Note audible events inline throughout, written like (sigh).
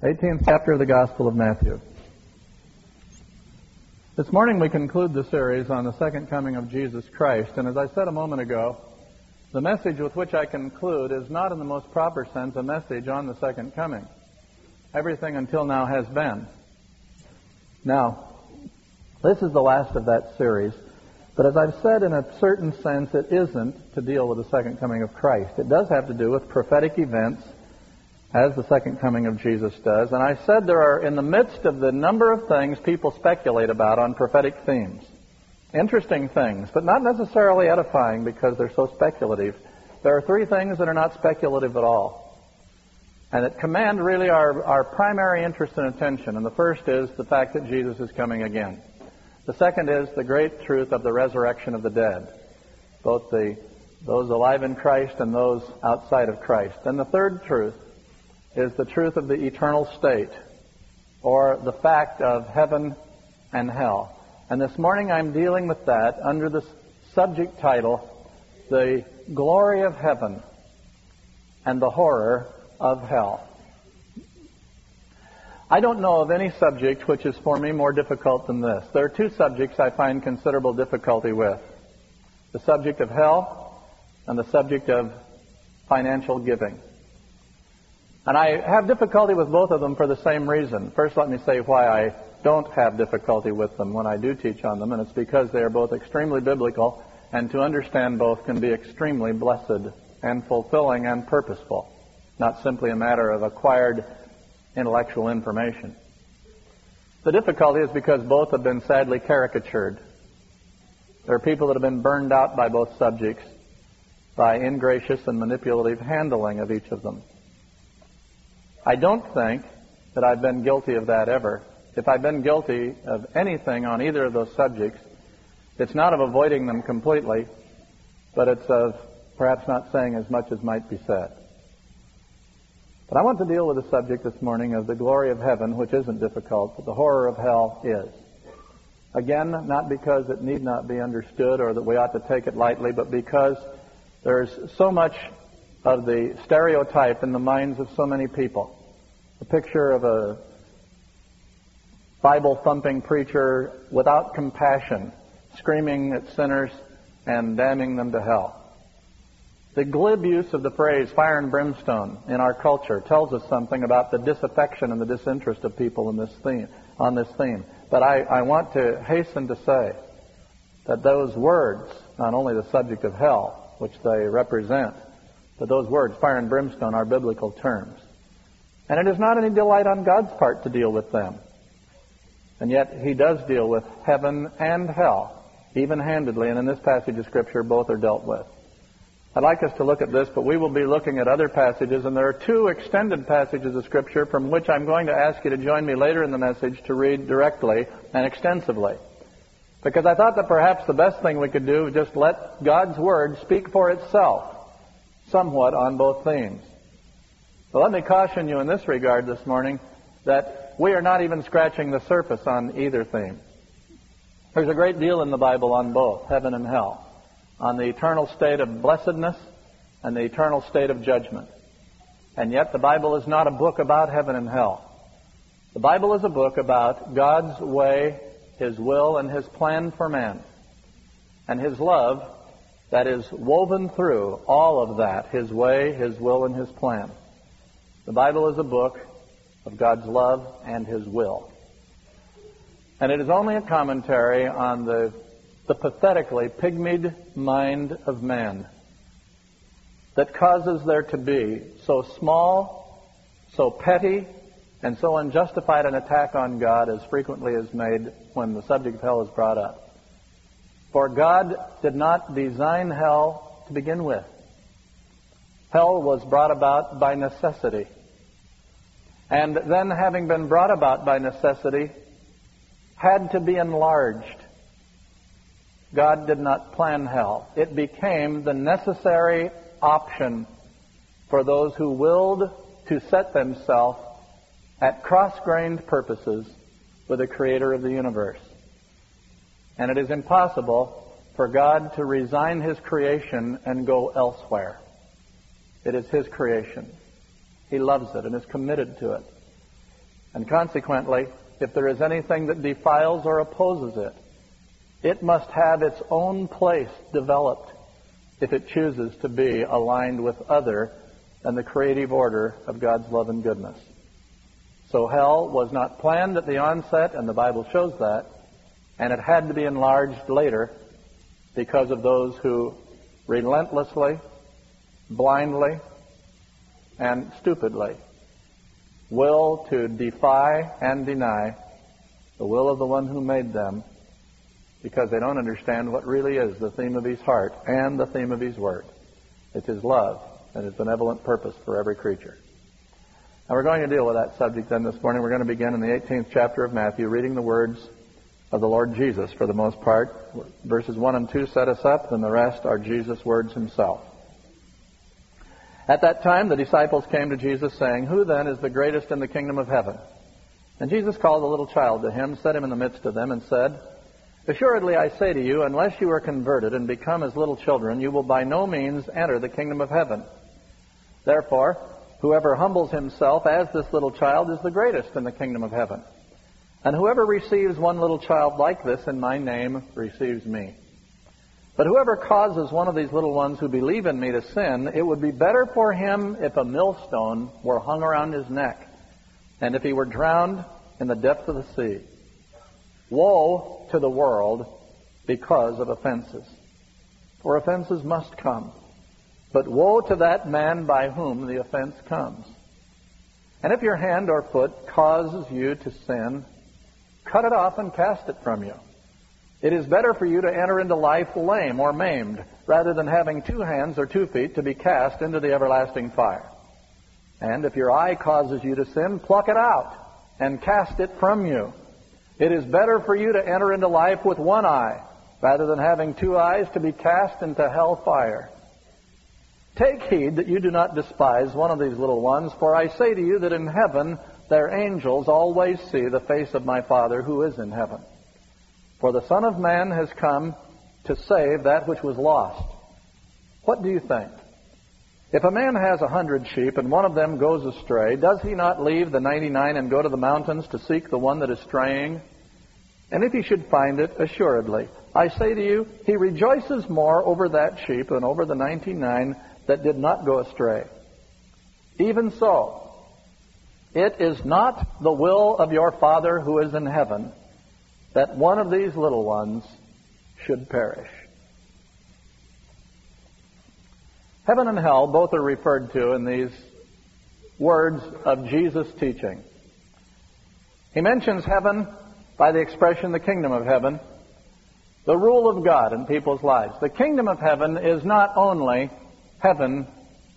18th chapter of the Gospel of Matthew. This morning we conclude the series on the second coming of Jesus Christ, and as I said a moment ago, the message with which I conclude is not in the most proper sense a message on the second coming. Everything until now has been. Now, this is the last of that series, but as I've said, in a certain sense, it isn't to deal with the second coming of Christ. It does have to do with prophetic events as the second coming of Jesus does. And I said there are, in the midst of the number of things people speculate about on prophetic themes, interesting things, but not necessarily edifying because they're so speculative, there are three things that are not speculative at all. And that command really our, our primary interest and attention. And the first is the fact that Jesus is coming again. The second is the great truth of the resurrection of the dead, both the, those alive in Christ and those outside of Christ. And the third truth is the truth of the eternal state, or the fact of heaven and hell. And this morning I'm dealing with that under the subject title, The Glory of Heaven and the Horror of Hell. I don't know of any subject which is for me more difficult than this. There are two subjects I find considerable difficulty with the subject of hell and the subject of financial giving. And I have difficulty with both of them for the same reason. First, let me say why I don't have difficulty with them when I do teach on them, and it's because they are both extremely biblical, and to understand both can be extremely blessed and fulfilling and purposeful, not simply a matter of acquired intellectual information. The difficulty is because both have been sadly caricatured. There are people that have been burned out by both subjects by ingracious and manipulative handling of each of them. I don't think that I've been guilty of that ever. If I've been guilty of anything on either of those subjects, it's not of avoiding them completely, but it's of perhaps not saying as much as might be said. But I want to deal with the subject this morning of the glory of heaven, which isn't difficult, but the horror of hell is. Again, not because it need not be understood or that we ought to take it lightly, but because there's so much of the stereotype in the minds of so many people a picture of a Bible thumping preacher without compassion, screaming at sinners and damning them to hell. The glib use of the phrase fire and brimstone in our culture tells us something about the disaffection and the disinterest of people in this theme, on this theme. But I, I want to hasten to say that those words, not only the subject of hell, which they represent, but those words, fire and brimstone, are biblical terms. And it is not any delight on God's part to deal with them. And yet he does deal with heaven and hell, even handedly, and in this passage of Scripture, both are dealt with. I'd like us to look at this, but we will be looking at other passages, and there are two extended passages of Scripture from which I'm going to ask you to join me later in the message to read directly and extensively. Because I thought that perhaps the best thing we could do is just let God's Word speak for itself somewhat on both themes. But let me caution you in this regard this morning that we are not even scratching the surface on either theme. There's a great deal in the Bible on both, heaven and hell, on the eternal state of blessedness and the eternal state of judgment. And yet the Bible is not a book about heaven and hell. The Bible is a book about God's way, His will, and His plan for man, and His love that is woven through all of that, His way, His will, and His plan. The Bible is a book of God's love and His will. And it is only a commentary on the, the pathetically pygmied mind of man that causes there to be so small, so petty, and so unjustified an attack on God as frequently is made when the subject of hell is brought up. For God did not design hell to begin with. Hell was brought about by necessity. And then, having been brought about by necessity, had to be enlarged. God did not plan hell. It became the necessary option for those who willed to set themselves at cross grained purposes with the Creator of the universe. And it is impossible for God to resign His creation and go elsewhere. It is His creation. He loves it and is committed to it. And consequently, if there is anything that defiles or opposes it, it must have its own place developed if it chooses to be aligned with other than the creative order of God's love and goodness. So hell was not planned at the onset, and the Bible shows that, and it had to be enlarged later because of those who relentlessly, blindly, and stupidly will to defy and deny the will of the one who made them because they don't understand what really is the theme of his heart and the theme of his word. It's his love and his benevolent purpose for every creature. Now we're going to deal with that subject then this morning. We're going to begin in the 18th chapter of Matthew, reading the words of the Lord Jesus for the most part. Verses 1 and 2 set us up, and the rest are Jesus' words himself. At that time, the disciples came to Jesus, saying, Who then is the greatest in the kingdom of heaven? And Jesus called a little child to him, set him in the midst of them, and said, Assuredly I say to you, unless you are converted and become as little children, you will by no means enter the kingdom of heaven. Therefore, whoever humbles himself as this little child is the greatest in the kingdom of heaven. And whoever receives one little child like this in my name receives me. But whoever causes one of these little ones who believe in me to sin, it would be better for him if a millstone were hung around his neck, and if he were drowned in the depths of the sea. Woe to the world because of offenses. For offenses must come. But woe to that man by whom the offense comes. And if your hand or foot causes you to sin, cut it off and cast it from you. It is better for you to enter into life lame or maimed rather than having two hands or two feet to be cast into the everlasting fire. And if your eye causes you to sin, pluck it out and cast it from you. It is better for you to enter into life with one eye rather than having two eyes to be cast into hell fire. Take heed that you do not despise one of these little ones, for I say to you that in heaven their angels always see the face of my Father who is in heaven. For the Son of Man has come to save that which was lost. What do you think? If a man has a hundred sheep and one of them goes astray, does he not leave the ninety-nine and go to the mountains to seek the one that is straying? And if he should find it, assuredly, I say to you, he rejoices more over that sheep than over the ninety-nine that did not go astray. Even so, it is not the will of your Father who is in heaven that one of these little ones should perish. Heaven and hell both are referred to in these words of Jesus' teaching. He mentions heaven by the expression the kingdom of heaven, the rule of God in people's lives. The kingdom of heaven is not only heaven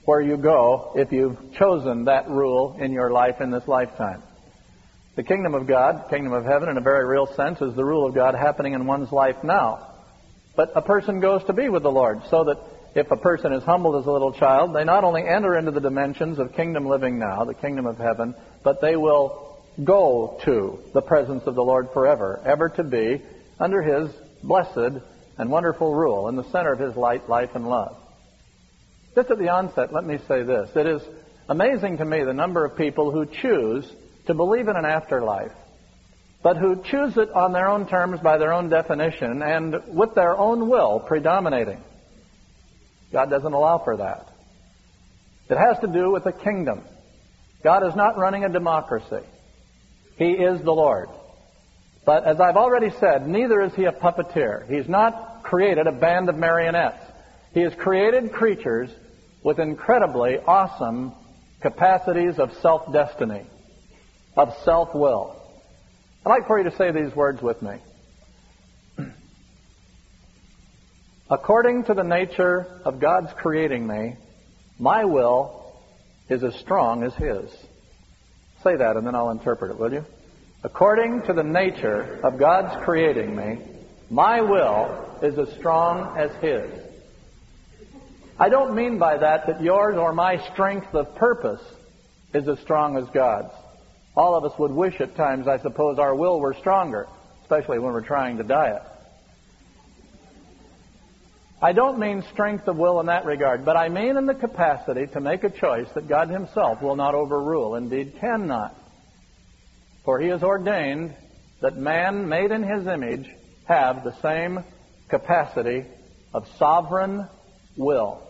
where you go if you've chosen that rule in your life in this lifetime. The kingdom of God, kingdom of heaven, in a very real sense, is the rule of God happening in one's life now. But a person goes to be with the Lord, so that if a person is humbled as a little child, they not only enter into the dimensions of kingdom living now, the kingdom of heaven, but they will go to the presence of the Lord forever, ever to be under His blessed and wonderful rule in the center of His light, life, and love. Just at the onset, let me say this. It is amazing to me the number of people who choose to believe in an afterlife, but who choose it on their own terms by their own definition and with their own will predominating. God doesn't allow for that. It has to do with the kingdom. God is not running a democracy. He is the Lord. But as I've already said, neither is he a puppeteer. He's not created a band of marionettes. He has created creatures with incredibly awesome capacities of self destiny of self will. I'd like for you to say these words with me. According to the nature of God's creating me, my will is as strong as His. Say that and then I'll interpret it, will you? According to the nature of God's creating me, my will is as strong as His. I don't mean by that that yours or my strength of purpose is as strong as God's. All of us would wish at times, I suppose, our will were stronger, especially when we're trying to diet. I don't mean strength of will in that regard, but I mean in the capacity to make a choice that God Himself will not overrule, indeed cannot. For he has ordained that man made in his image have the same capacity of sovereign will.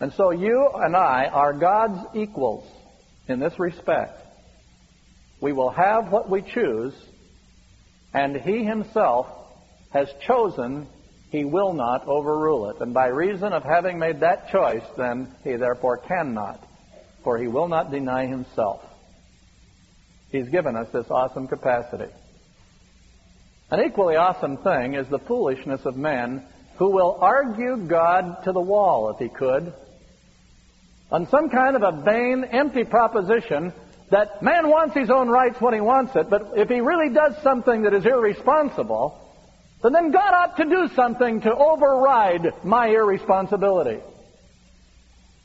And so you and I are God's equals in this respect. We will have what we choose, and He Himself has chosen, He will not overrule it. And by reason of having made that choice, then He therefore cannot, for He will not deny Himself. He's given us this awesome capacity. An equally awesome thing is the foolishness of men who will argue God to the wall if he could on some kind of a vain, empty proposition that man wants his own rights when he wants it, but if he really does something that is irresponsible, then, then God ought to do something to override my irresponsibility.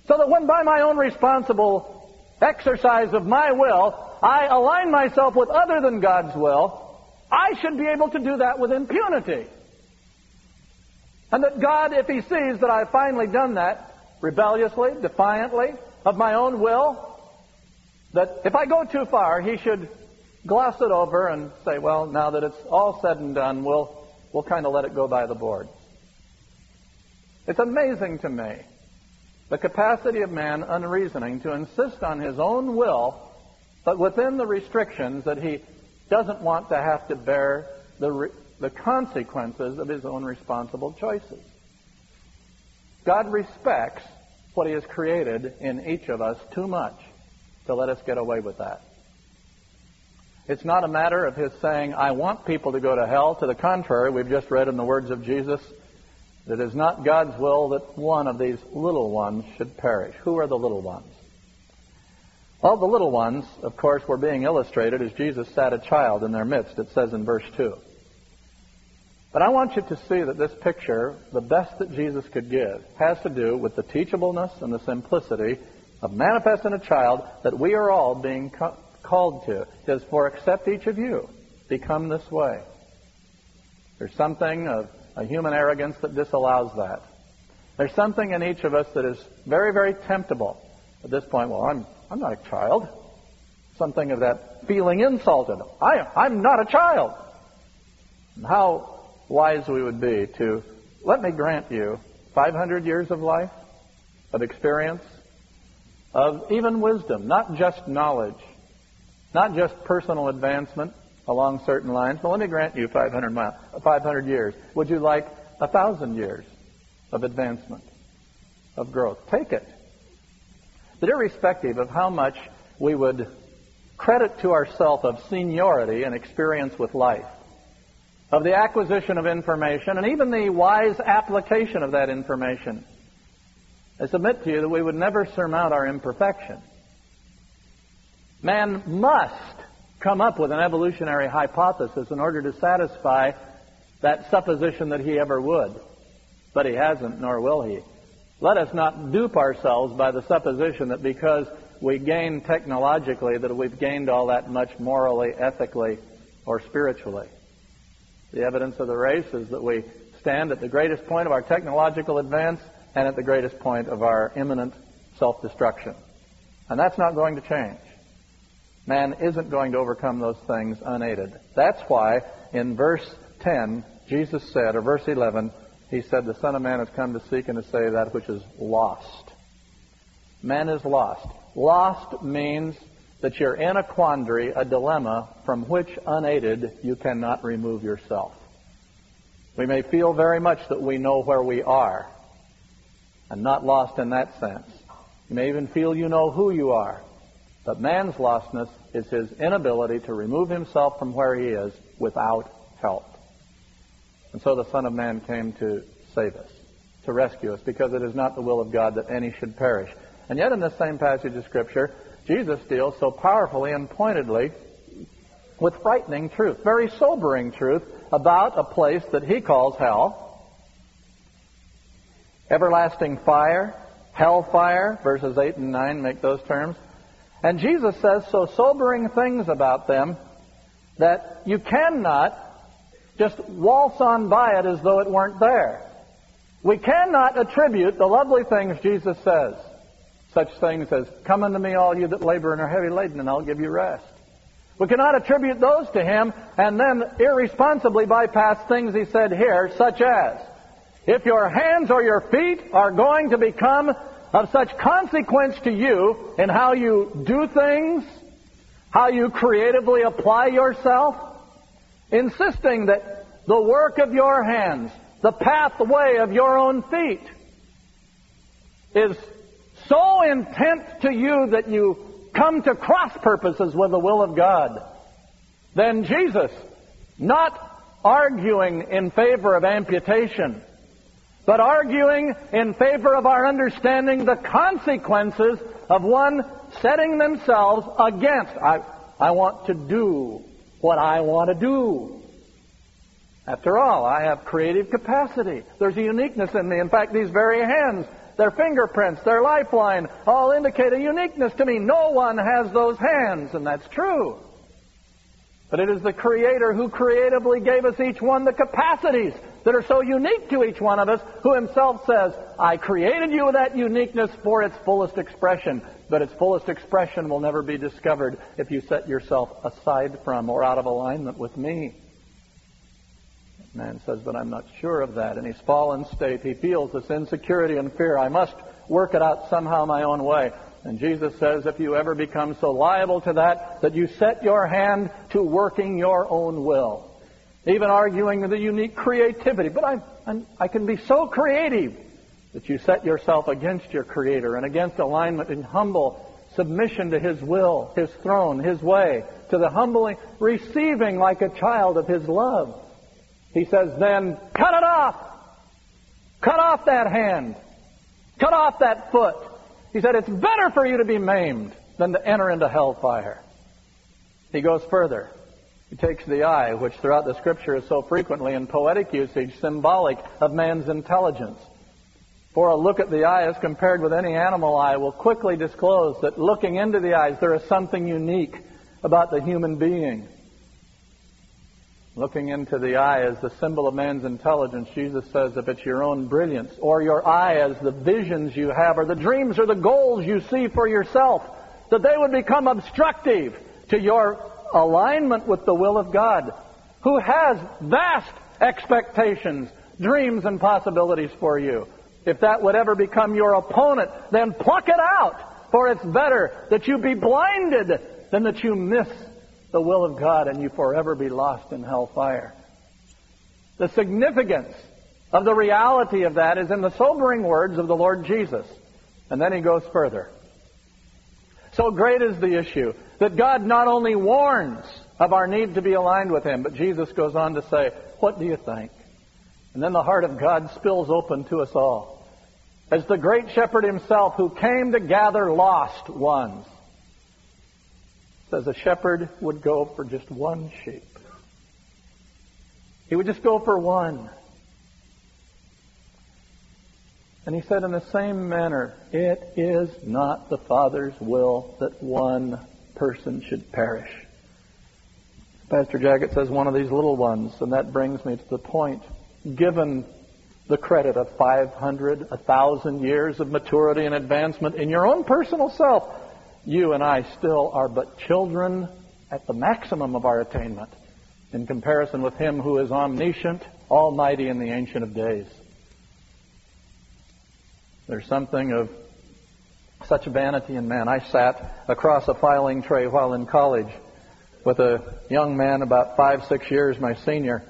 So that when by my own responsible exercise of my will, I align myself with other than God's will, I should be able to do that with impunity. And that God, if He sees that I've finally done that, rebelliously, defiantly, of my own will, that if I go too far, He should gloss it over and say, well, now that it's all said and done, we'll, we'll kind of let it go by the board. It's amazing to me the capacity of man unreasoning to insist on his own will, but within the restrictions that he doesn't want to have to bear the, re- the consequences of his own responsible choices. God respects what He has created in each of us too much to let us get away with that. It's not a matter of His saying, I want people to go to hell. To the contrary, we've just read in the words of Jesus that it is not God's will that one of these little ones should perish. Who are the little ones? Well, the little ones, of course, were being illustrated as Jesus sat a child in their midst, it says in verse 2. But I want you to see that this picture, the best that Jesus could give, has to do with the teachableness and the simplicity of manifesting a child that we are all being co- called to. It says, For except each of you become this way. There's something of a human arrogance that disallows that. There's something in each of us that is very, very temptable. At this point, well, I'm, I'm not a child. Something of that feeling insulted. I, I'm not a child. And how wise we would be to let me grant you 500 years of life, of experience, of even wisdom, not just knowledge, not just personal advancement along certain lines, but let me grant you 500, mile, 500 years. Would you like a thousand years of advancement, of growth? Take it. But irrespective of how much we would credit to ourselves of seniority and experience with life, of the acquisition of information and even the wise application of that information. I submit to you that we would never surmount our imperfection. Man must come up with an evolutionary hypothesis in order to satisfy that supposition that he ever would. But he hasn't, nor will he. Let us not dupe ourselves by the supposition that because we gain technologically that we've gained all that much morally, ethically, or spiritually. The evidence of the race is that we stand at the greatest point of our technological advance and at the greatest point of our imminent self destruction. And that's not going to change. Man isn't going to overcome those things unaided. That's why in verse 10, Jesus said, or verse 11, he said, The Son of Man has come to seek and to save that which is lost. Man is lost. Lost means that you're in a quandary, a dilemma from which unaided you cannot remove yourself. We may feel very much that we know where we are and not lost in that sense. You may even feel you know who you are. But man's lostness is his inability to remove himself from where he is without help. And so the Son of Man came to save us, to rescue us, because it is not the will of God that any should perish. And yet in this same passage of Scripture, Jesus deals so powerfully and pointedly with frightening truth, very sobering truth about a place that he calls hell. Everlasting fire, hellfire, verses 8 and 9 make those terms. And Jesus says so sobering things about them that you cannot just waltz on by it as though it weren't there. We cannot attribute the lovely things Jesus says such things as, Come unto me, all you that labor and are heavy laden, and I'll give you rest. We cannot attribute those to him and then irresponsibly bypass things he said here, such as, if your hands or your feet are going to become of such consequence to you in how you do things, how you creatively apply yourself, insisting that the work of your hands, the pathway of your own feet, is so intent to you that you come to cross purposes with the will of God, then Jesus, not arguing in favor of amputation, but arguing in favor of our understanding the consequences of one setting themselves against. I, I want to do what I want to do. After all, I have creative capacity. There's a uniqueness in me. In fact, these very hands their fingerprints, their lifeline, all indicate a uniqueness to me. No one has those hands, and that's true. But it is the Creator who creatively gave us each one the capacities that are so unique to each one of us, who Himself says, I created you with that uniqueness for its fullest expression, but its fullest expression will never be discovered if you set yourself aside from or out of alignment with me. Man says, but I'm not sure of that. In his fallen state, he feels this insecurity and fear. I must work it out somehow my own way. And Jesus says, if you ever become so liable to that, that you set your hand to working your own will. Even arguing with the unique creativity. But I'm, I'm, I can be so creative that you set yourself against your Creator and against alignment in humble submission to His will, His throne, His way, to the humbling, receiving like a child of His love. He says, then cut it off. Cut off that hand. Cut off that foot. He said, it's better for you to be maimed than to enter into hellfire. He goes further. He takes the eye, which throughout the scripture is so frequently in poetic usage symbolic of man's intelligence. For a look at the eye as compared with any animal eye will quickly disclose that looking into the eyes there is something unique about the human being. Looking into the eye as the symbol of man's intelligence, Jesus says if it's your own brilliance, or your eye as the visions you have, or the dreams or the goals you see for yourself, that they would become obstructive to your alignment with the will of God, who has vast expectations, dreams, and possibilities for you. If that would ever become your opponent, then pluck it out, for it's better that you be blinded than that you miss the will of God and you forever be lost in hellfire. The significance of the reality of that is in the sobering words of the Lord Jesus. And then he goes further. So great is the issue that God not only warns of our need to be aligned with Him, but Jesus goes on to say, What do you think? And then the heart of God spills open to us all. As the great shepherd himself who came to gather lost ones says a shepherd would go for just one sheep. He would just go for one. And he said, in the same manner, it is not the Father's will that one person should perish. Pastor Jaggett says one of these little ones, and that brings me to the point. Given the credit of 500, 1,000 years of maturity and advancement in your own personal self, you and I still are but children at the maximum of our attainment in comparison with Him who is omniscient, almighty, in the Ancient of Days. There's something of such vanity in man. I sat across a filing tray while in college with a young man about five, six years my senior.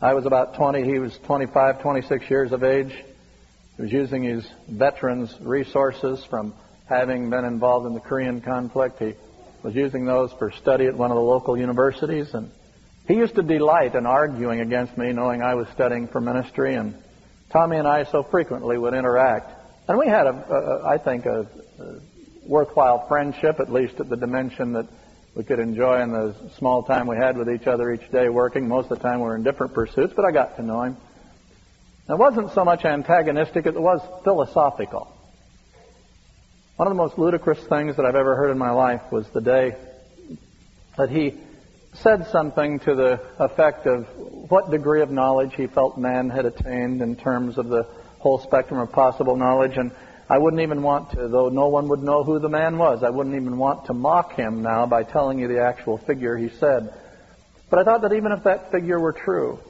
I was about 20, he was 25, 26 years of age. He was using his veterans' resources from having been involved in the Korean conflict. He was using those for study at one of the local universities, and he used to delight in arguing against me, knowing I was studying for ministry. And Tommy and I so frequently would interact, and we had a, a I think, a, a worthwhile friendship, at least at the dimension that we could enjoy in the small time we had with each other each day working. Most of the time we were in different pursuits, but I got to know him. It wasn't so much antagonistic, it was philosophical. One of the most ludicrous things that I've ever heard in my life was the day that he said something to the effect of what degree of knowledge he felt man had attained in terms of the whole spectrum of possible knowledge. And I wouldn't even want to, though no one would know who the man was, I wouldn't even want to mock him now by telling you the actual figure he said. But I thought that even if that figure were true,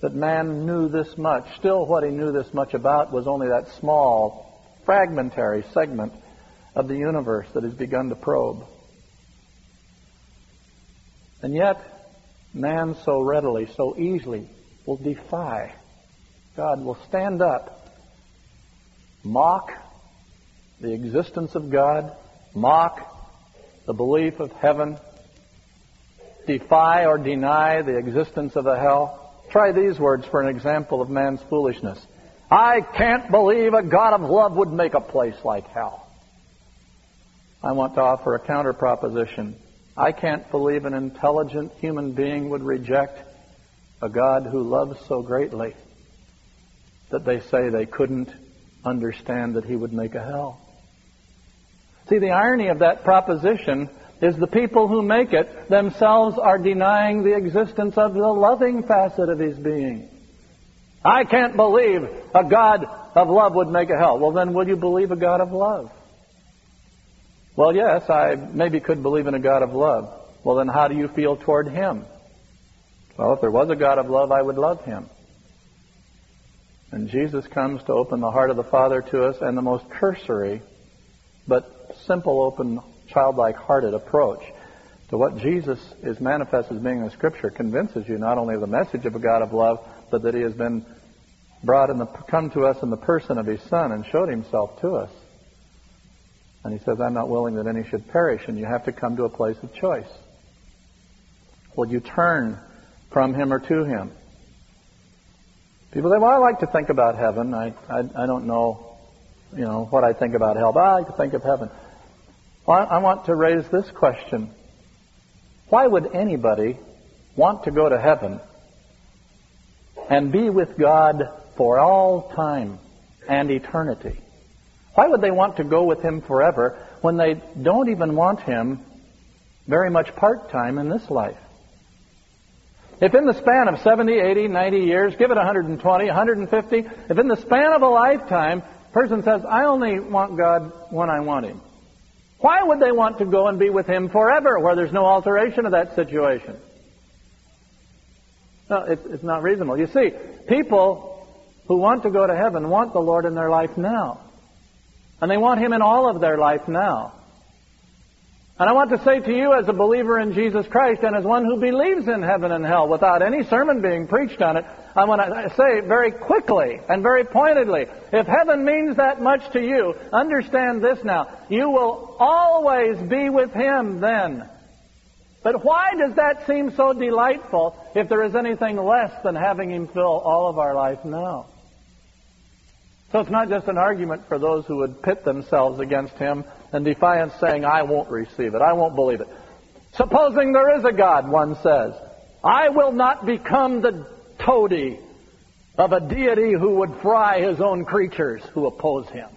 that man knew this much, still what he knew this much about was only that small, fragmentary segment of the universe that has begun to probe. And yet, man so readily, so easily will defy. God will stand up, mock the existence of God, mock the belief of heaven, defy or deny the existence of a hell. Try these words for an example of man's foolishness. I can't believe a God of love would make a place like hell. I want to offer a counter proposition. I can't believe an intelligent human being would reject a God who loves so greatly that they say they couldn't understand that he would make a hell. See, the irony of that proposition is the people who make it themselves are denying the existence of the loving facet of his being. I can't believe a God of love would make a hell. Well, then will you believe a God of love? Well, yes, I maybe could believe in a God of love. Well, then how do you feel toward Him? Well, if there was a God of love, I would love Him. And Jesus comes to open the heart of the Father to us, and the most cursory, but simple, open, childlike hearted approach to what Jesus is manifest as being in Scripture convinces you not only of the message of a God of love, but that He has been brought in the, come to us in the person of His Son and showed Himself to us. And he says, I'm not willing that any should perish, and you have to come to a place of choice. Will you turn from him or to him? People say, well, I like to think about heaven. I, I, I don't know, you know, what I think about hell, but I like to think of heaven. Well, I, I want to raise this question. Why would anybody want to go to heaven and be with God for all time and eternity? Why would they want to go with him forever when they don't even want him very much part time in this life? If in the span of 70, 80, 90 years, give it 120, 150, if in the span of a lifetime, a person says, I only want God when I want him. Why would they want to go and be with him forever where there's no alteration of that situation? No, it's, it's not reasonable. You see, people who want to go to heaven want the Lord in their life now. And they want Him in all of their life now. And I want to say to you, as a believer in Jesus Christ and as one who believes in heaven and hell without any sermon being preached on it, I want to say very quickly and very pointedly if heaven means that much to you, understand this now. You will always be with Him then. But why does that seem so delightful if there is anything less than having Him fill all of our life now? So it's not just an argument for those who would pit themselves against him in defiance, saying, I won't receive it, I won't believe it. Supposing there is a God, one says, I will not become the toady of a deity who would fry his own creatures who oppose him.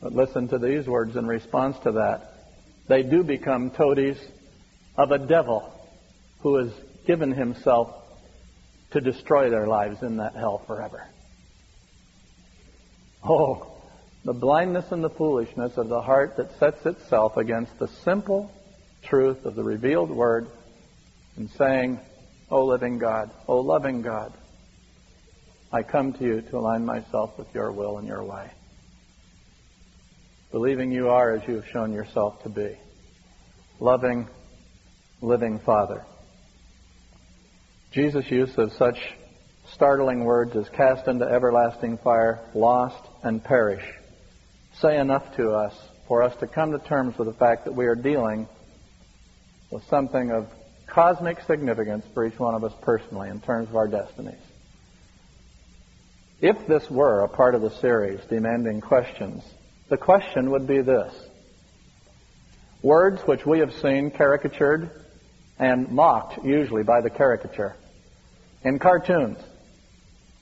But listen to these words in response to that. They do become toadies of a devil who has given himself to destroy their lives in that hell forever. Oh, the blindness and the foolishness of the heart that sets itself against the simple truth of the revealed word and saying, O living God, O loving God, I come to you to align myself with your will and your way. Believing you are as you have shown yourself to be. Loving, living Father. Jesus' use of such startling words as cast into everlasting fire, lost, and perish say enough to us for us to come to terms with the fact that we are dealing with something of cosmic significance for each one of us personally in terms of our destinies. If this were a part of the series demanding questions, the question would be this. Words which we have seen caricatured and mocked usually by the caricature in cartoons.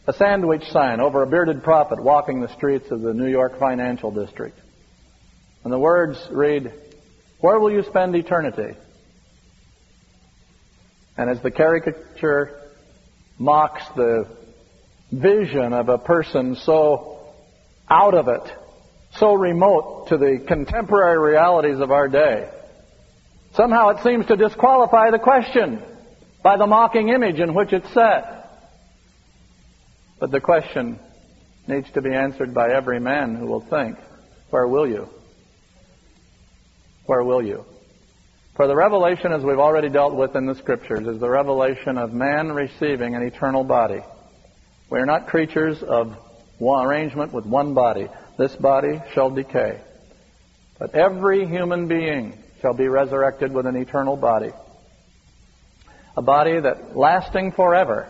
A sandwich sign over a bearded prophet walking the streets of the New York financial district. And the words read, Where will you spend eternity? And as the caricature mocks the vision of a person so out of it, so remote to the contemporary realities of our day. Somehow it seems to disqualify the question by the mocking image in which it's set. But the question needs to be answered by every man who will think, where will you? Where will you? For the revelation, as we've already dealt with in the scriptures, is the revelation of man receiving an eternal body. We are not creatures of one arrangement with one body. This body shall decay. But every human being shall be resurrected with an eternal body. A body that, lasting forever,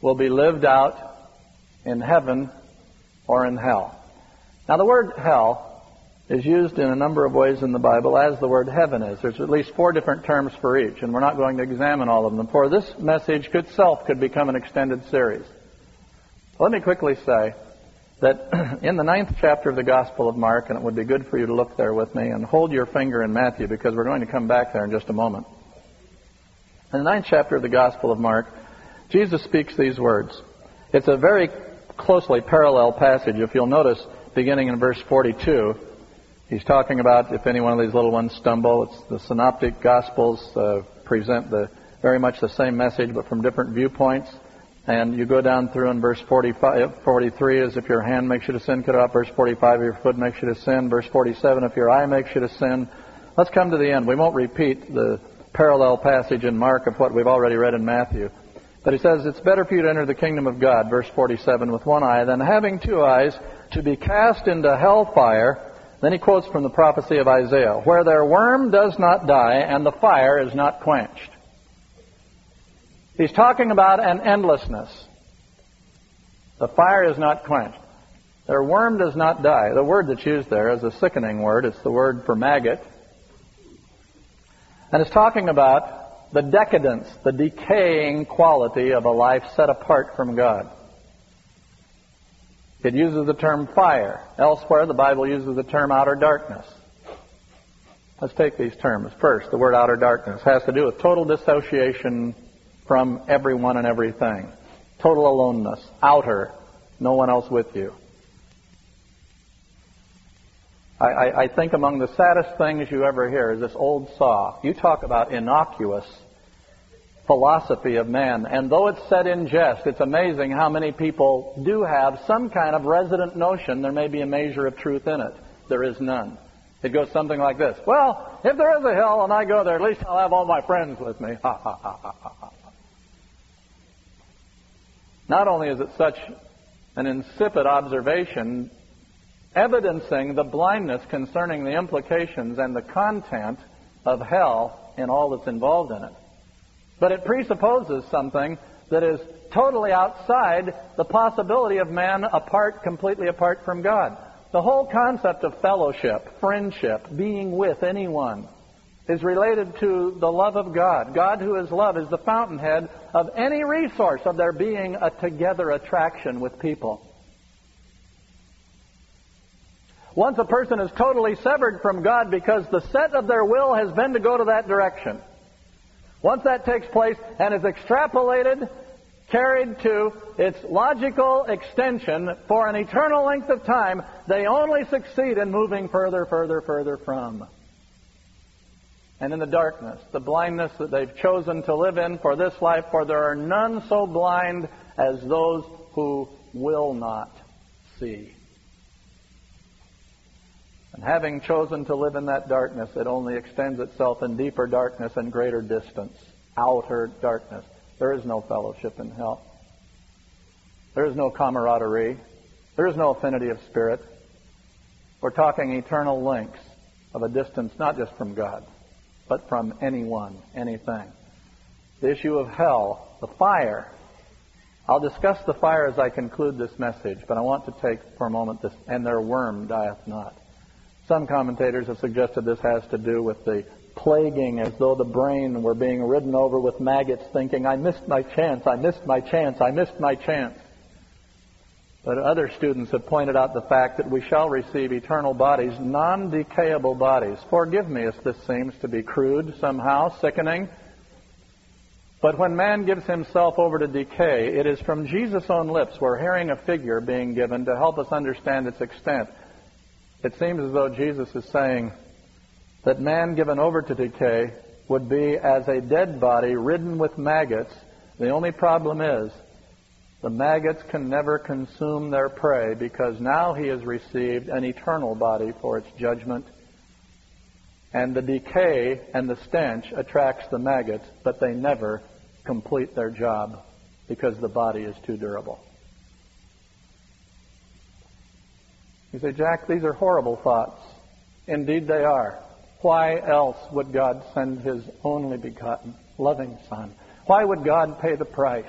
will be lived out in heaven or in hell. Now, the word hell is used in a number of ways in the Bible as the word heaven is. There's at least four different terms for each, and we're not going to examine all of them. For this message itself could become an extended series. Let me quickly say that (clears throat) in the ninth chapter of the Gospel of Mark, and it would be good for you to look there with me and hold your finger in Matthew because we're going to come back there in just a moment. In the ninth chapter of the Gospel of Mark, Jesus speaks these words. It's a very closely parallel passage. If you'll notice, beginning in verse 42, he's talking about if any one of these little ones stumble. It's the synoptic gospels uh, present the very much the same message, but from different viewpoints. And you go down through in verse 45, 43 as if your hand makes you to sin, cut it off. Verse 45, if your foot makes you to sin. Verse 47, if your eye makes you to sin. Let's come to the end. We won't repeat the parallel passage in Mark of what we've already read in Matthew. But he says, it's better for you to enter the kingdom of God, verse 47, with one eye than having two eyes to be cast into hellfire. Then he quotes from the prophecy of Isaiah, where their worm does not die and the fire is not quenched. He's talking about an endlessness. The fire is not quenched. Their worm does not die. The word that's used there is a sickening word. It's the word for maggot. And it's talking about the decadence, the decaying quality of a life set apart from God. It uses the term fire. Elsewhere, the Bible uses the term outer darkness. Let's take these terms. First, the word outer darkness has to do with total dissociation from everyone and everything. Total aloneness. Outer. No one else with you. I, I, I think among the saddest things you ever hear is this old saw. You talk about innocuous philosophy of man. And though it's said in jest, it's amazing how many people do have some kind of resident notion there may be a measure of truth in it. There is none. It goes something like this. Well, if there is a hell and I go there, at least I'll have all my friends with me. Ha ha ha ha ha. Not only is it such an insipid observation, evidencing the blindness concerning the implications and the content of hell and all that's involved in it, but it presupposes something that is totally outside the possibility of man apart, completely apart from God. The whole concept of fellowship, friendship, being with anyone, is related to the love of God. God, who is love, is the fountainhead of any resource of there being a together attraction with people. Once a person is totally severed from God because the set of their will has been to go to that direction, once that takes place and is extrapolated, carried to its logical extension for an eternal length of time, they only succeed in moving further, further, further from and in the darkness, the blindness that they've chosen to live in for this life, for there are none so blind as those who will not see. And having chosen to live in that darkness, it only extends itself in deeper darkness and greater distance, outer darkness. There is no fellowship in hell. There is no camaraderie. There is no affinity of spirit. We're talking eternal links of a distance not just from God, but from anyone, anything. The issue of hell, the fire. I'll discuss the fire as I conclude this message, but I want to take for a moment this, and their worm dieth not. Some commentators have suggested this has to do with the plaguing as though the brain were being ridden over with maggots thinking, I missed my chance, I missed my chance, I missed my chance. But other students have pointed out the fact that we shall receive eternal bodies, non decayable bodies. Forgive me if this seems to be crude, somehow, sickening. But when man gives himself over to decay, it is from Jesus' own lips we're hearing a figure being given to help us understand its extent. It seems as though Jesus is saying that man given over to decay would be as a dead body ridden with maggots. The only problem is the maggots can never consume their prey because now he has received an eternal body for its judgment. And the decay and the stench attracts the maggots, but they never complete their job because the body is too durable. You say, Jack, these are horrible thoughts. Indeed, they are. Why else would God send His only begotten, loving Son? Why would God pay the price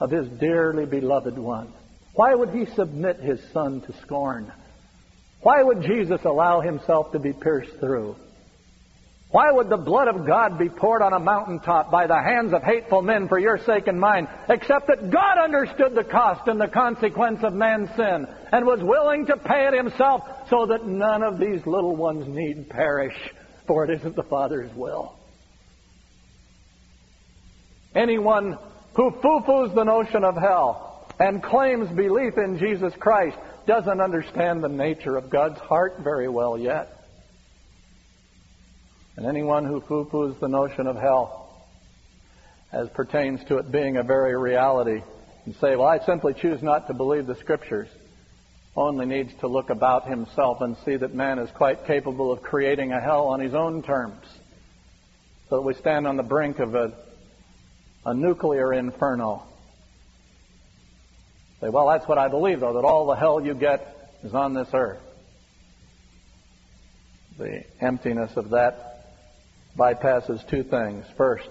of His dearly beloved one? Why would He submit His Son to scorn? Why would Jesus allow Himself to be pierced through? Why would the blood of God be poured on a mountaintop by the hands of hateful men for your sake and mine, except that God understood the cost and the consequence of man's sin and was willing to pay it himself so that none of these little ones need perish, for it isn't the Father's will. Anyone who foo-foos the notion of hell and claims belief in Jesus Christ doesn't understand the nature of God's heart very well yet. And anyone who poo-poos the notion of hell as pertains to it being a very reality and say, well, I simply choose not to believe the scriptures, only needs to look about himself and see that man is quite capable of creating a hell on his own terms. So that we stand on the brink of a, a nuclear inferno. Say, well, that's what I believe, though, that all the hell you get is on this earth. The emptiness of that bypasses two things. First,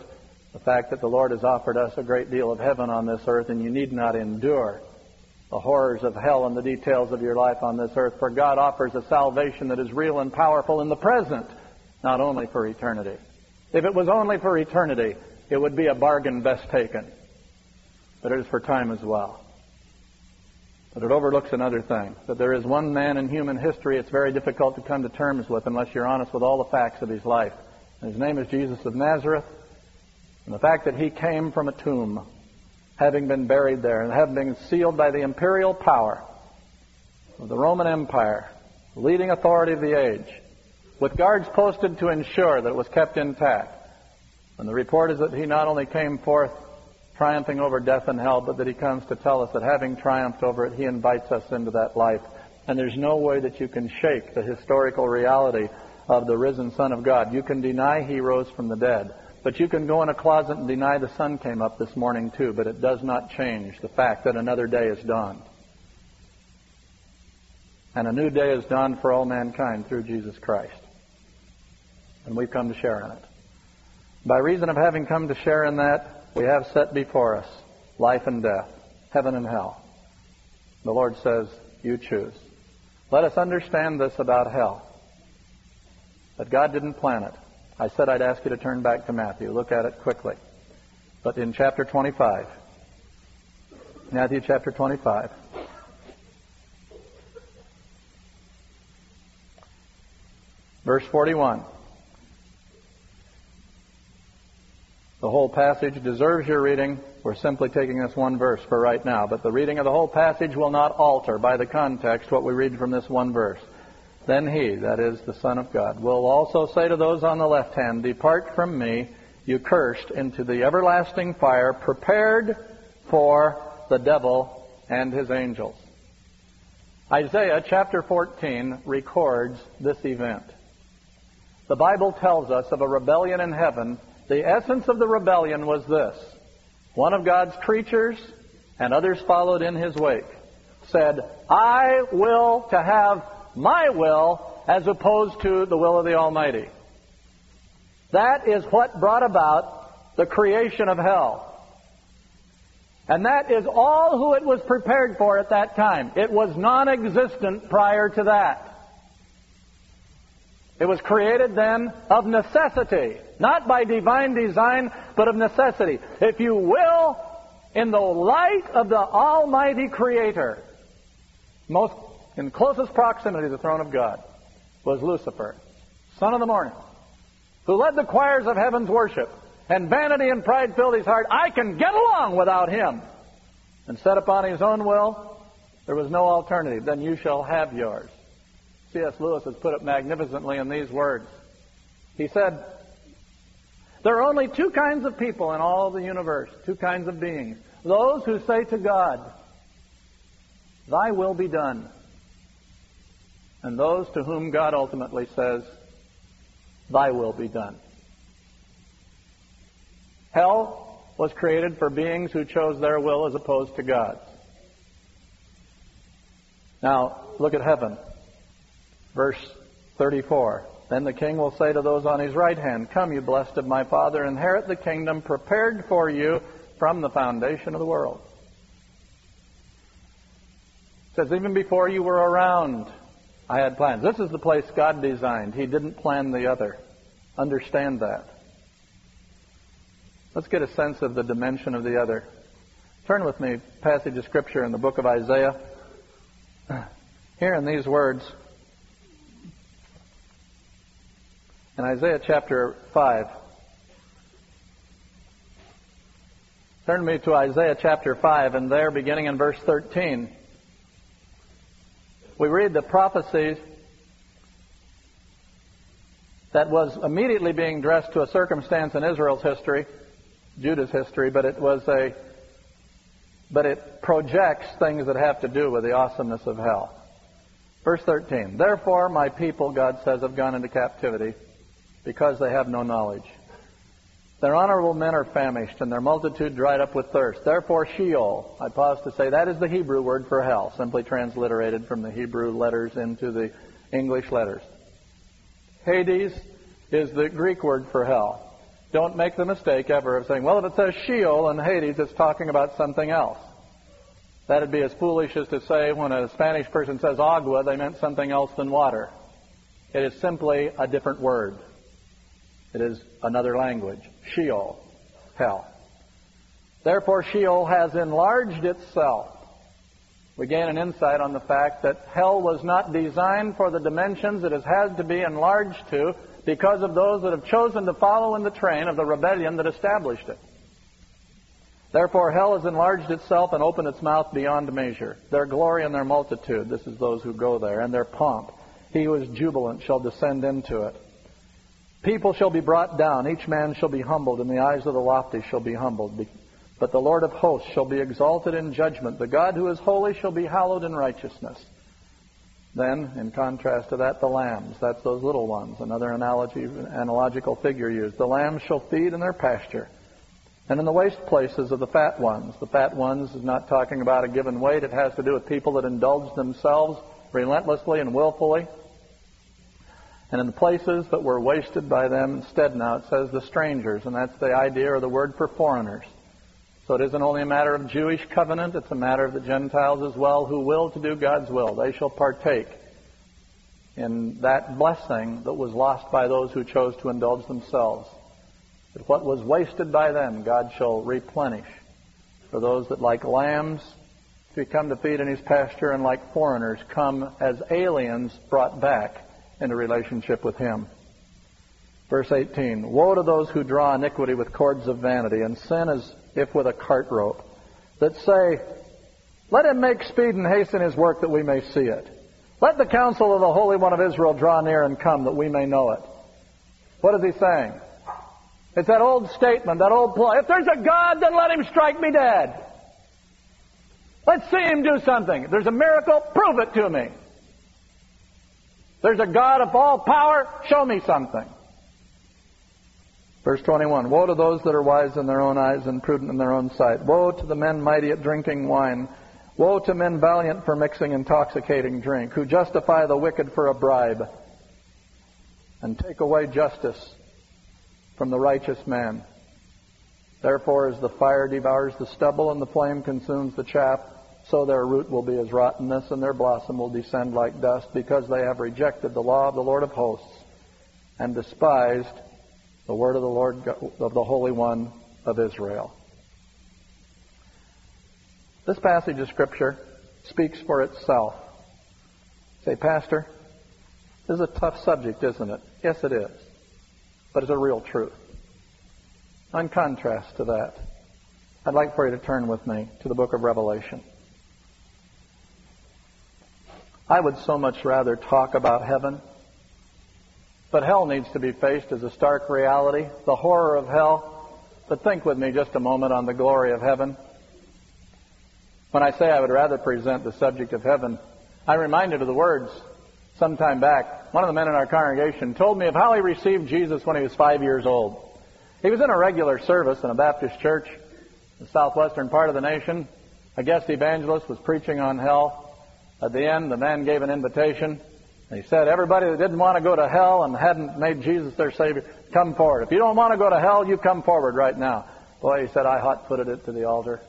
the fact that the Lord has offered us a great deal of heaven on this earth, and you need not endure the horrors of hell and the details of your life on this earth, for God offers a salvation that is real and powerful in the present, not only for eternity. If it was only for eternity, it would be a bargain best taken. But it is for time as well. But it overlooks another thing that there is one man in human history it's very difficult to come to terms with unless you're honest with all the facts of his life. His name is Jesus of Nazareth. And the fact that he came from a tomb, having been buried there, and having been sealed by the imperial power of the Roman Empire, leading authority of the age, with guards posted to ensure that it was kept intact. And the report is that he not only came forth triumphing over death and hell, but that he comes to tell us that having triumphed over it, he invites us into that life. And there's no way that you can shake the historical reality of the risen Son of God. You can deny he rose from the dead. But you can go in a closet and deny the sun came up this morning too, but it does not change the fact that another day has dawned. And a new day has dawned for all mankind through Jesus Christ. And we've come to share in it. By reason of having come to share in that, we have set before us life and death, heaven and hell. The Lord says, You choose. Let us understand this about hell. But God didn't plan it. I said I'd ask you to turn back to Matthew. Look at it quickly. But in chapter 25, Matthew chapter 25, verse 41. The whole passage deserves your reading. We're simply taking this one verse for right now, but the reading of the whole passage will not alter by the context what we read from this one verse. Then he, that is the Son of God, will also say to those on the left hand, Depart from me, you cursed, into the everlasting fire prepared for the devil and his angels. Isaiah chapter 14 records this event. The Bible tells us of a rebellion in heaven. The essence of the rebellion was this. One of God's creatures, and others followed in his wake, said, I will to have my will as opposed to the will of the Almighty. That is what brought about the creation of hell. And that is all who it was prepared for at that time. It was non existent prior to that. It was created then of necessity, not by divine design, but of necessity. If you will, in the light of the Almighty Creator, most in closest proximity to the throne of God, was Lucifer, son of the morning, who led the choirs of heaven's worship and vanity and pride filled his heart, I can get along without him, and set upon his own will, there was no alternative. Then you shall have yours. C.S. Lewis has put it magnificently in these words. He said, There are only two kinds of people in all the universe, two kinds of beings. Those who say to God, Thy will be done. And those to whom God ultimately says, Thy will be done. Hell was created for beings who chose their will as opposed to God's. Now, look at heaven. Verse 34. Then the king will say to those on his right hand, Come, you blessed of my Father, inherit the kingdom prepared for you from the foundation of the world. It says, Even before you were around, I had plans. This is the place God designed. He didn't plan the other. Understand that. Let's get a sense of the dimension of the other. Turn with me, passage of Scripture in the book of Isaiah. (clears throat) Here in these words, in Isaiah chapter 5. Turn me to Isaiah chapter 5, and there, beginning in verse 13, we read the prophecies that was immediately being addressed to a circumstance in Israel's history, Judah's history, but it was a but it projects things that have to do with the awesomeness of hell. Verse 13. Therefore my people, God says, have gone into captivity because they have no knowledge. Their honorable men are famished, and their multitude dried up with thirst. Therefore, Sheol, I pause to say, that is the Hebrew word for hell, simply transliterated from the Hebrew letters into the English letters. Hades is the Greek word for hell. Don't make the mistake ever of saying, well, if it says Sheol and Hades, it's talking about something else. That'd be as foolish as to say when a Spanish person says agua, they meant something else than water. It is simply a different word. It is another language. Sheol, hell. Therefore, Sheol has enlarged itself. We gain an insight on the fact that hell was not designed for the dimensions it has had to be enlarged to because of those that have chosen to follow in the train of the rebellion that established it. Therefore, hell has enlarged itself and opened its mouth beyond measure. Their glory and their multitude, this is those who go there, and their pomp. He who is jubilant shall descend into it. People shall be brought down, each man shall be humbled, and the eyes of the lofty shall be humbled. But the Lord of hosts shall be exalted in judgment. The God who is holy shall be hallowed in righteousness. Then, in contrast to that, the lambs, that's those little ones, another analogy, analogical figure used. The lambs shall feed in their pasture. And in the waste places of the fat ones, the fat ones is not talking about a given weight, it has to do with people that indulge themselves relentlessly and willfully and in the places that were wasted by them, instead now it says the strangers, and that's the idea or the word for foreigners. So it isn't only a matter of Jewish covenant, it's a matter of the Gentiles as well who will to do God's will. They shall partake in that blessing that was lost by those who chose to indulge themselves. But what was wasted by them, God shall replenish. For those that, like lambs, to come to feed in his pasture, and like foreigners, come as aliens brought back into relationship with Him. Verse 18 Woe to those who draw iniquity with cords of vanity, and sin as if with a cart rope, that say, Let him make speed and hasten his work that we may see it. Let the counsel of the Holy One of Israel draw near and come that we may know it. What is he saying? It's that old statement, that old play. If there's a God, then let him strike me dead. Let's see him do something. If there's a miracle, prove it to me. There's a God of all power. Show me something. Verse 21 Woe to those that are wise in their own eyes and prudent in their own sight. Woe to the men mighty at drinking wine. Woe to men valiant for mixing intoxicating drink, who justify the wicked for a bribe and take away justice from the righteous man. Therefore, as the fire devours the stubble and the flame consumes the chaff, so their root will be as rottenness, and their blossom will descend like dust, because they have rejected the law of the Lord of hosts and despised the word of the Lord of the Holy One of Israel. This passage of Scripture speaks for itself. Say, Pastor, this is a tough subject, isn't it? Yes, it is. But it's a real truth. In contrast to that, I'd like for you to turn with me to the book of Revelation. I would so much rather talk about heaven, but hell needs to be faced as a stark reality, the horror of hell. But think with me just a moment on the glory of heaven. When I say I would rather present the subject of heaven, I'm reminded of the words some time back. One of the men in our congregation told me of how he received Jesus when he was five years old. He was in a regular service in a Baptist church in the southwestern part of the nation. A guest evangelist was preaching on hell. At the end, the man gave an invitation. He said, Everybody that didn't want to go to hell and hadn't made Jesus their Savior, come forward. If you don't want to go to hell, you come forward right now. Boy, he said, I hot footed it to the altar.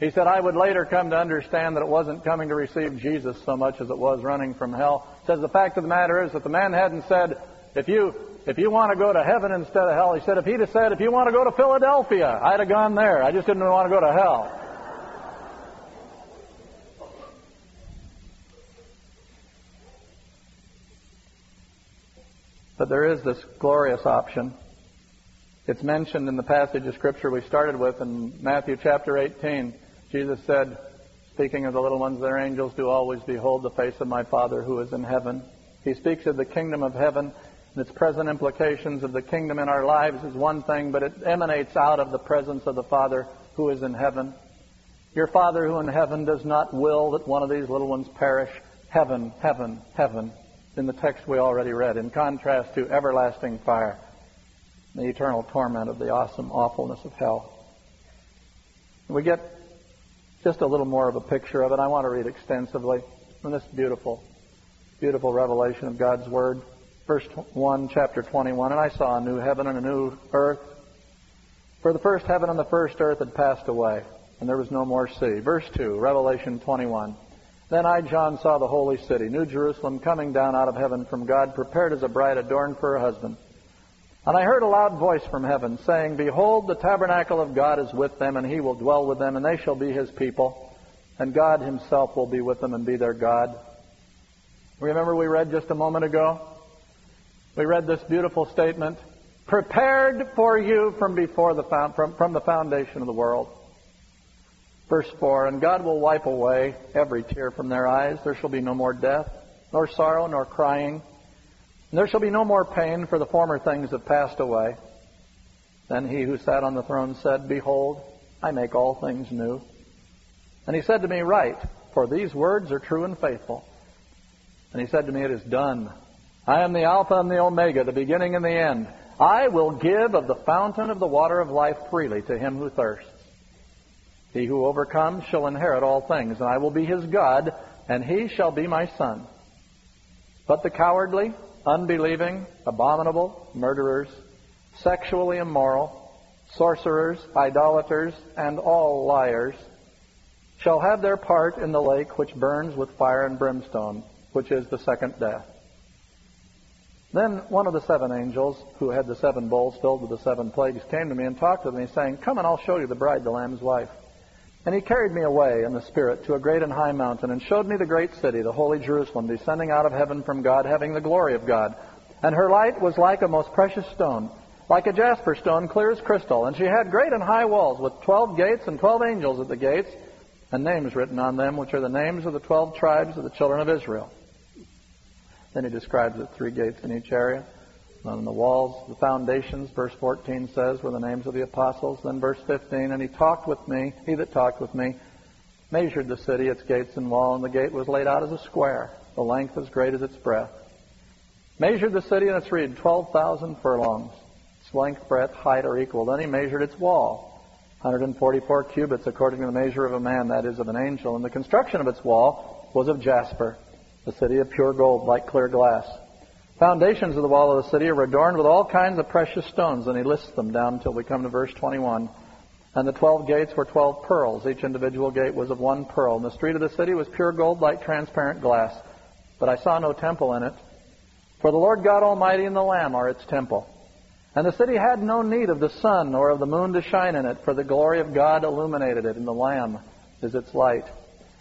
He said, I would later come to understand that it wasn't coming to receive Jesus so much as it was running from hell. He says the fact of the matter is that the man hadn't said, if you if you want to go to heaven instead of hell, he said, if he'd have said, if you want to go to Philadelphia, I'd have gone there. I just didn't want to go to hell. But there is this glorious option. It's mentioned in the passage of Scripture we started with in Matthew chapter 18. Jesus said, speaking of the little ones, their angels do always behold the face of my Father who is in heaven. He speaks of the kingdom of heaven and its present implications of the kingdom in our lives is one thing, but it emanates out of the presence of the Father who is in heaven. Your Father who in heaven does not will that one of these little ones perish. Heaven, heaven, heaven. In the text we already read, in contrast to everlasting fire, the eternal torment of the awesome awfulness of hell. We get just a little more of a picture of it. I want to read extensively from this beautiful, beautiful revelation of God's Word. Verse 1, chapter 21. And I saw a new heaven and a new earth. For the first heaven and the first earth had passed away, and there was no more sea. Verse 2, Revelation 21. Then I, John, saw the holy city, New Jerusalem, coming down out of heaven from God, prepared as a bride adorned for her husband. And I heard a loud voice from heaven, saying, Behold, the tabernacle of God is with them, and he will dwell with them, and they shall be his people. And God himself will be with them and be their God. Remember we read just a moment ago? We read this beautiful statement, prepared for you from before the from, from the foundation of the world. Verse 4, And God will wipe away every tear from their eyes. There shall be no more death, nor sorrow, nor crying. And there shall be no more pain, for the former things have passed away. Then he who sat on the throne said, Behold, I make all things new. And he said to me, Write, for these words are true and faithful. And he said to me, It is done. I am the Alpha and the Omega, the beginning and the end. I will give of the fountain of the water of life freely to him who thirsts. He who overcomes shall inherit all things, and I will be his God, and he shall be my son. But the cowardly, unbelieving, abominable, murderers, sexually immoral, sorcerers, idolaters, and all liars shall have their part in the lake which burns with fire and brimstone, which is the second death. Then one of the seven angels, who had the seven bowls filled with the seven plagues, came to me and talked with me, saying, Come and I'll show you the bride, the Lamb's wife. And he carried me away in the Spirit to a great and high mountain, and showed me the great city, the holy Jerusalem, descending out of heaven from God, having the glory of God. And her light was like a most precious stone, like a jasper stone, clear as crystal. And she had great and high walls, with twelve gates and twelve angels at the gates, and names written on them, which are the names of the twelve tribes of the children of Israel. Then he describes the three gates in each area. On the walls, the foundations, verse 14 says, were the names of the apostles. Then verse 15, and he talked with me, he that talked with me, measured the city, its gates and wall, and the gate was laid out as a square, the length as great as its breadth. Measured the city, and its reed, 12,000 furlongs. Its length, breadth, height are equal. Then he measured its wall, 144 cubits according to the measure of a man, that is, of an angel. And the construction of its wall was of jasper, the city of pure gold, like clear glass. Foundations of the wall of the city are adorned with all kinds of precious stones, and he lists them down until we come to verse 21. And the twelve gates were twelve pearls. Each individual gate was of one pearl. And the street of the city was pure gold like transparent glass. But I saw no temple in it. For the Lord God Almighty and the Lamb are its temple. And the city had no need of the sun or of the moon to shine in it, for the glory of God illuminated it, and the Lamb is its light.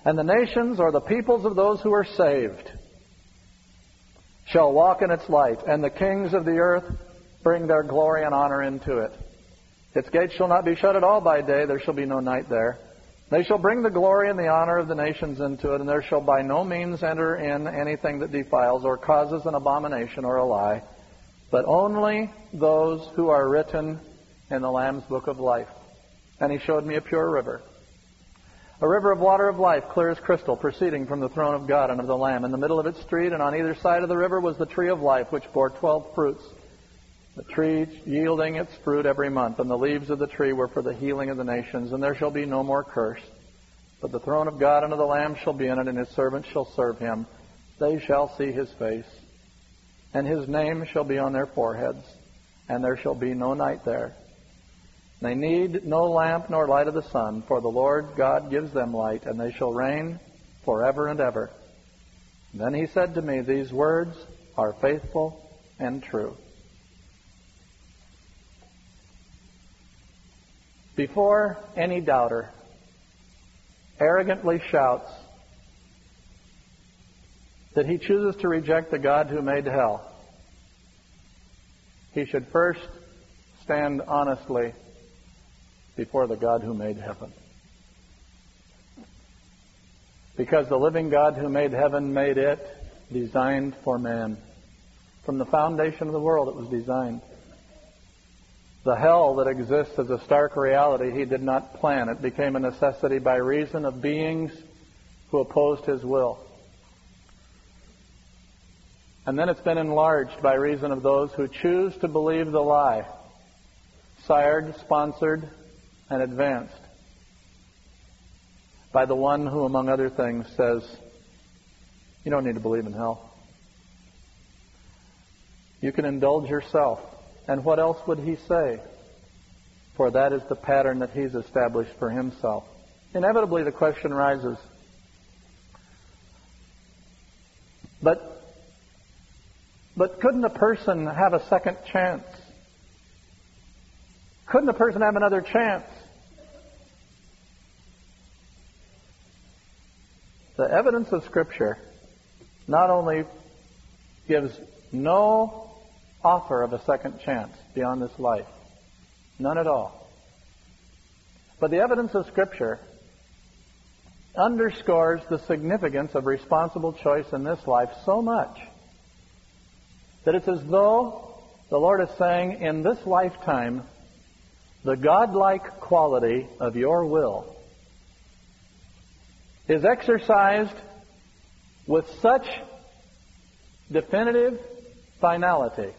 And the nations or the peoples of those who are saved shall walk in its light, and the kings of the earth bring their glory and honor into it. Its gates shall not be shut at all by day, there shall be no night there. They shall bring the glory and the honor of the nations into it, and there shall by no means enter in anything that defiles or causes an abomination or a lie, but only those who are written in the Lamb's book of life. And he showed me a pure river. A river of water of life, clear as crystal, proceeding from the throne of God and of the Lamb. In the middle of its street and on either side of the river was the tree of life, which bore twelve fruits, the tree yielding its fruit every month, and the leaves of the tree were for the healing of the nations, and there shall be no more curse. But the throne of God and of the Lamb shall be in it, and his servants shall serve him. They shall see his face, and his name shall be on their foreheads, and there shall be no night there. They need no lamp nor light of the sun, for the Lord God gives them light, and they shall reign forever and ever. Then he said to me, These words are faithful and true. before any doubter arrogantly shouts that he chooses to reject the God who made hell, he should first stand honestly before the God who made heaven. Because the living God who made heaven made it designed for man. From the foundation of the world it was designed. The hell that exists as a stark reality he did not plan. It became a necessity by reason of beings who opposed his will. And then it's been enlarged by reason of those who choose to believe the lie, sired, sponsored, and advanced by the one who, among other things, says, You don't need to believe in hell. You can indulge yourself. And what else would he say? For that is the pattern that he's established for himself. Inevitably, the question rises but, but couldn't a person have a second chance? Couldn't a person have another chance? The evidence of Scripture not only gives no offer of a second chance beyond this life. None at all. But the evidence of Scripture underscores the significance of responsible choice in this life so much that it's as though the Lord is saying, in this lifetime, the godlike quality of your will is exercised with such definitive finality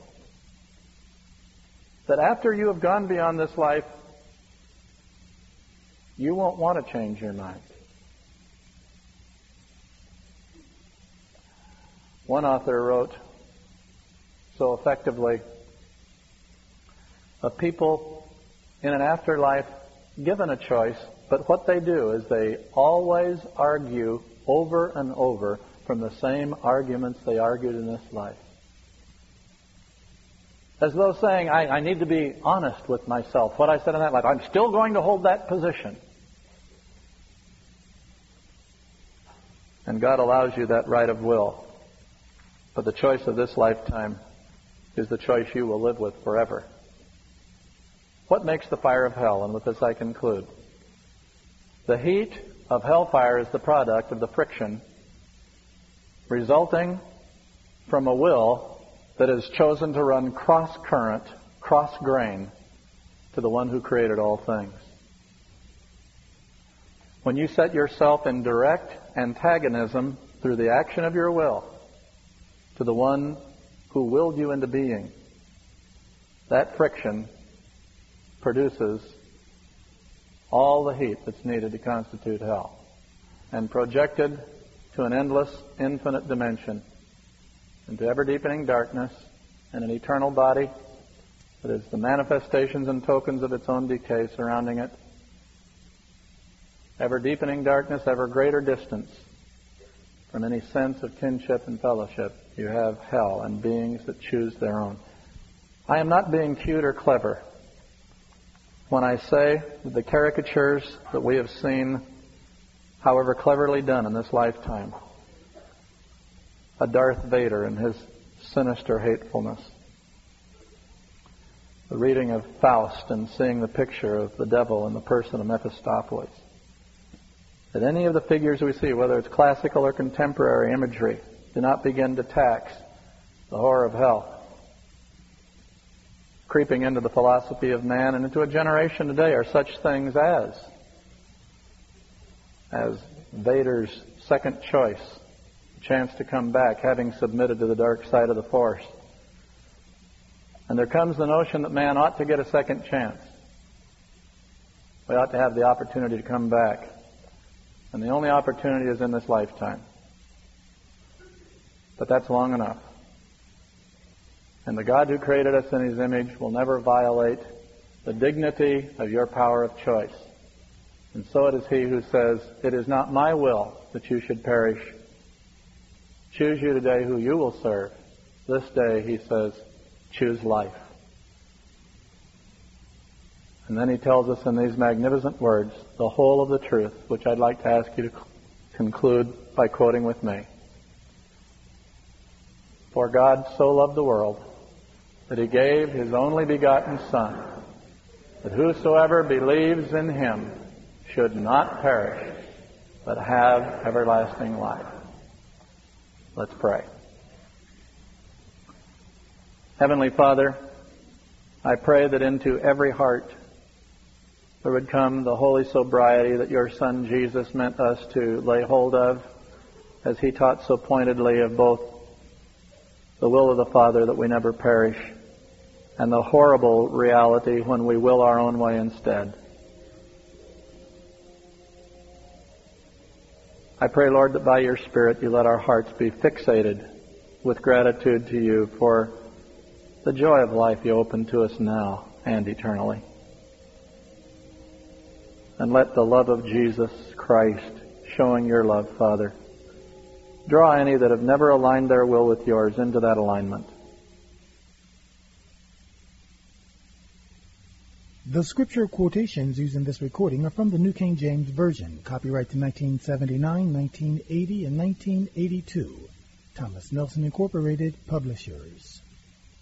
that after you have gone beyond this life, you won't want to change your mind. One author wrote so effectively of people in an afterlife given a choice, but what they do is they always argue over and over from the same arguments they argued in this life. As though saying, I, I need to be honest with myself. What I said in that life, I'm still going to hold that position. And God allows you that right of will. But the choice of this lifetime is the choice you will live with forever. What makes the fire of hell? And with this I conclude. The heat of hellfire is the product of the friction resulting from a will that has chosen to run cross current, cross grain to the one who created all things. When you set yourself in direct antagonism through the action of your will to the one who willed you into being, that friction produces all the heat that's needed to constitute hell and projected to an endless, infinite dimension into ever deepening darkness and an eternal body that is the manifestations and tokens of its own decay surrounding it. Ever deepening darkness, ever greater distance from any sense of kinship and fellowship. You have hell and beings that choose their own. I am not being cute or clever when I say that the caricatures that we have seen, however cleverly done in this lifetime, a Darth Vader in his sinister hatefulness. the reading of Faust and seeing the picture of the devil in the person of Mephistopheles. That any of the figures we see, whether it's classical or contemporary imagery, do not begin to tax the horror of hell creeping into the philosophy of man and into a generation today are such things as as Vader's second choice, chance to come back, having submitted to the dark side of the force. And there comes the notion that man ought to get a second chance. We ought to have the opportunity to come back. And the only opportunity is in this lifetime. But that's long enough. And the God who created us in his image will never violate the dignity of your power of choice. And so it is he who says, It is not my will that you should perish. Choose you today who you will serve. This day, he says, choose life. And then he tells us in these magnificent words the whole of the truth, which I'd like to ask you to conclude by quoting with me. For God so loved the world that he gave his only begotten Son, that whosoever believes in him should not perish, but have everlasting life. Let's pray. Heavenly Father, I pray that into every heart there would come the holy sobriety that your Son Jesus meant us to lay hold of, as he taught so pointedly of both the will of the Father that we never perish and the horrible reality when we will our own way instead. I pray, Lord, that by your Spirit you let our hearts be fixated with gratitude to you for the joy of life you open to us now and eternally. And let the love of Jesus Christ, showing your love, Father, draw any that have never aligned their will with yours into that alignment. The scripture quotations used in this recording are from the New King James Version, copyright 1979, 1980, and 1982. Thomas Nelson Incorporated, publishers.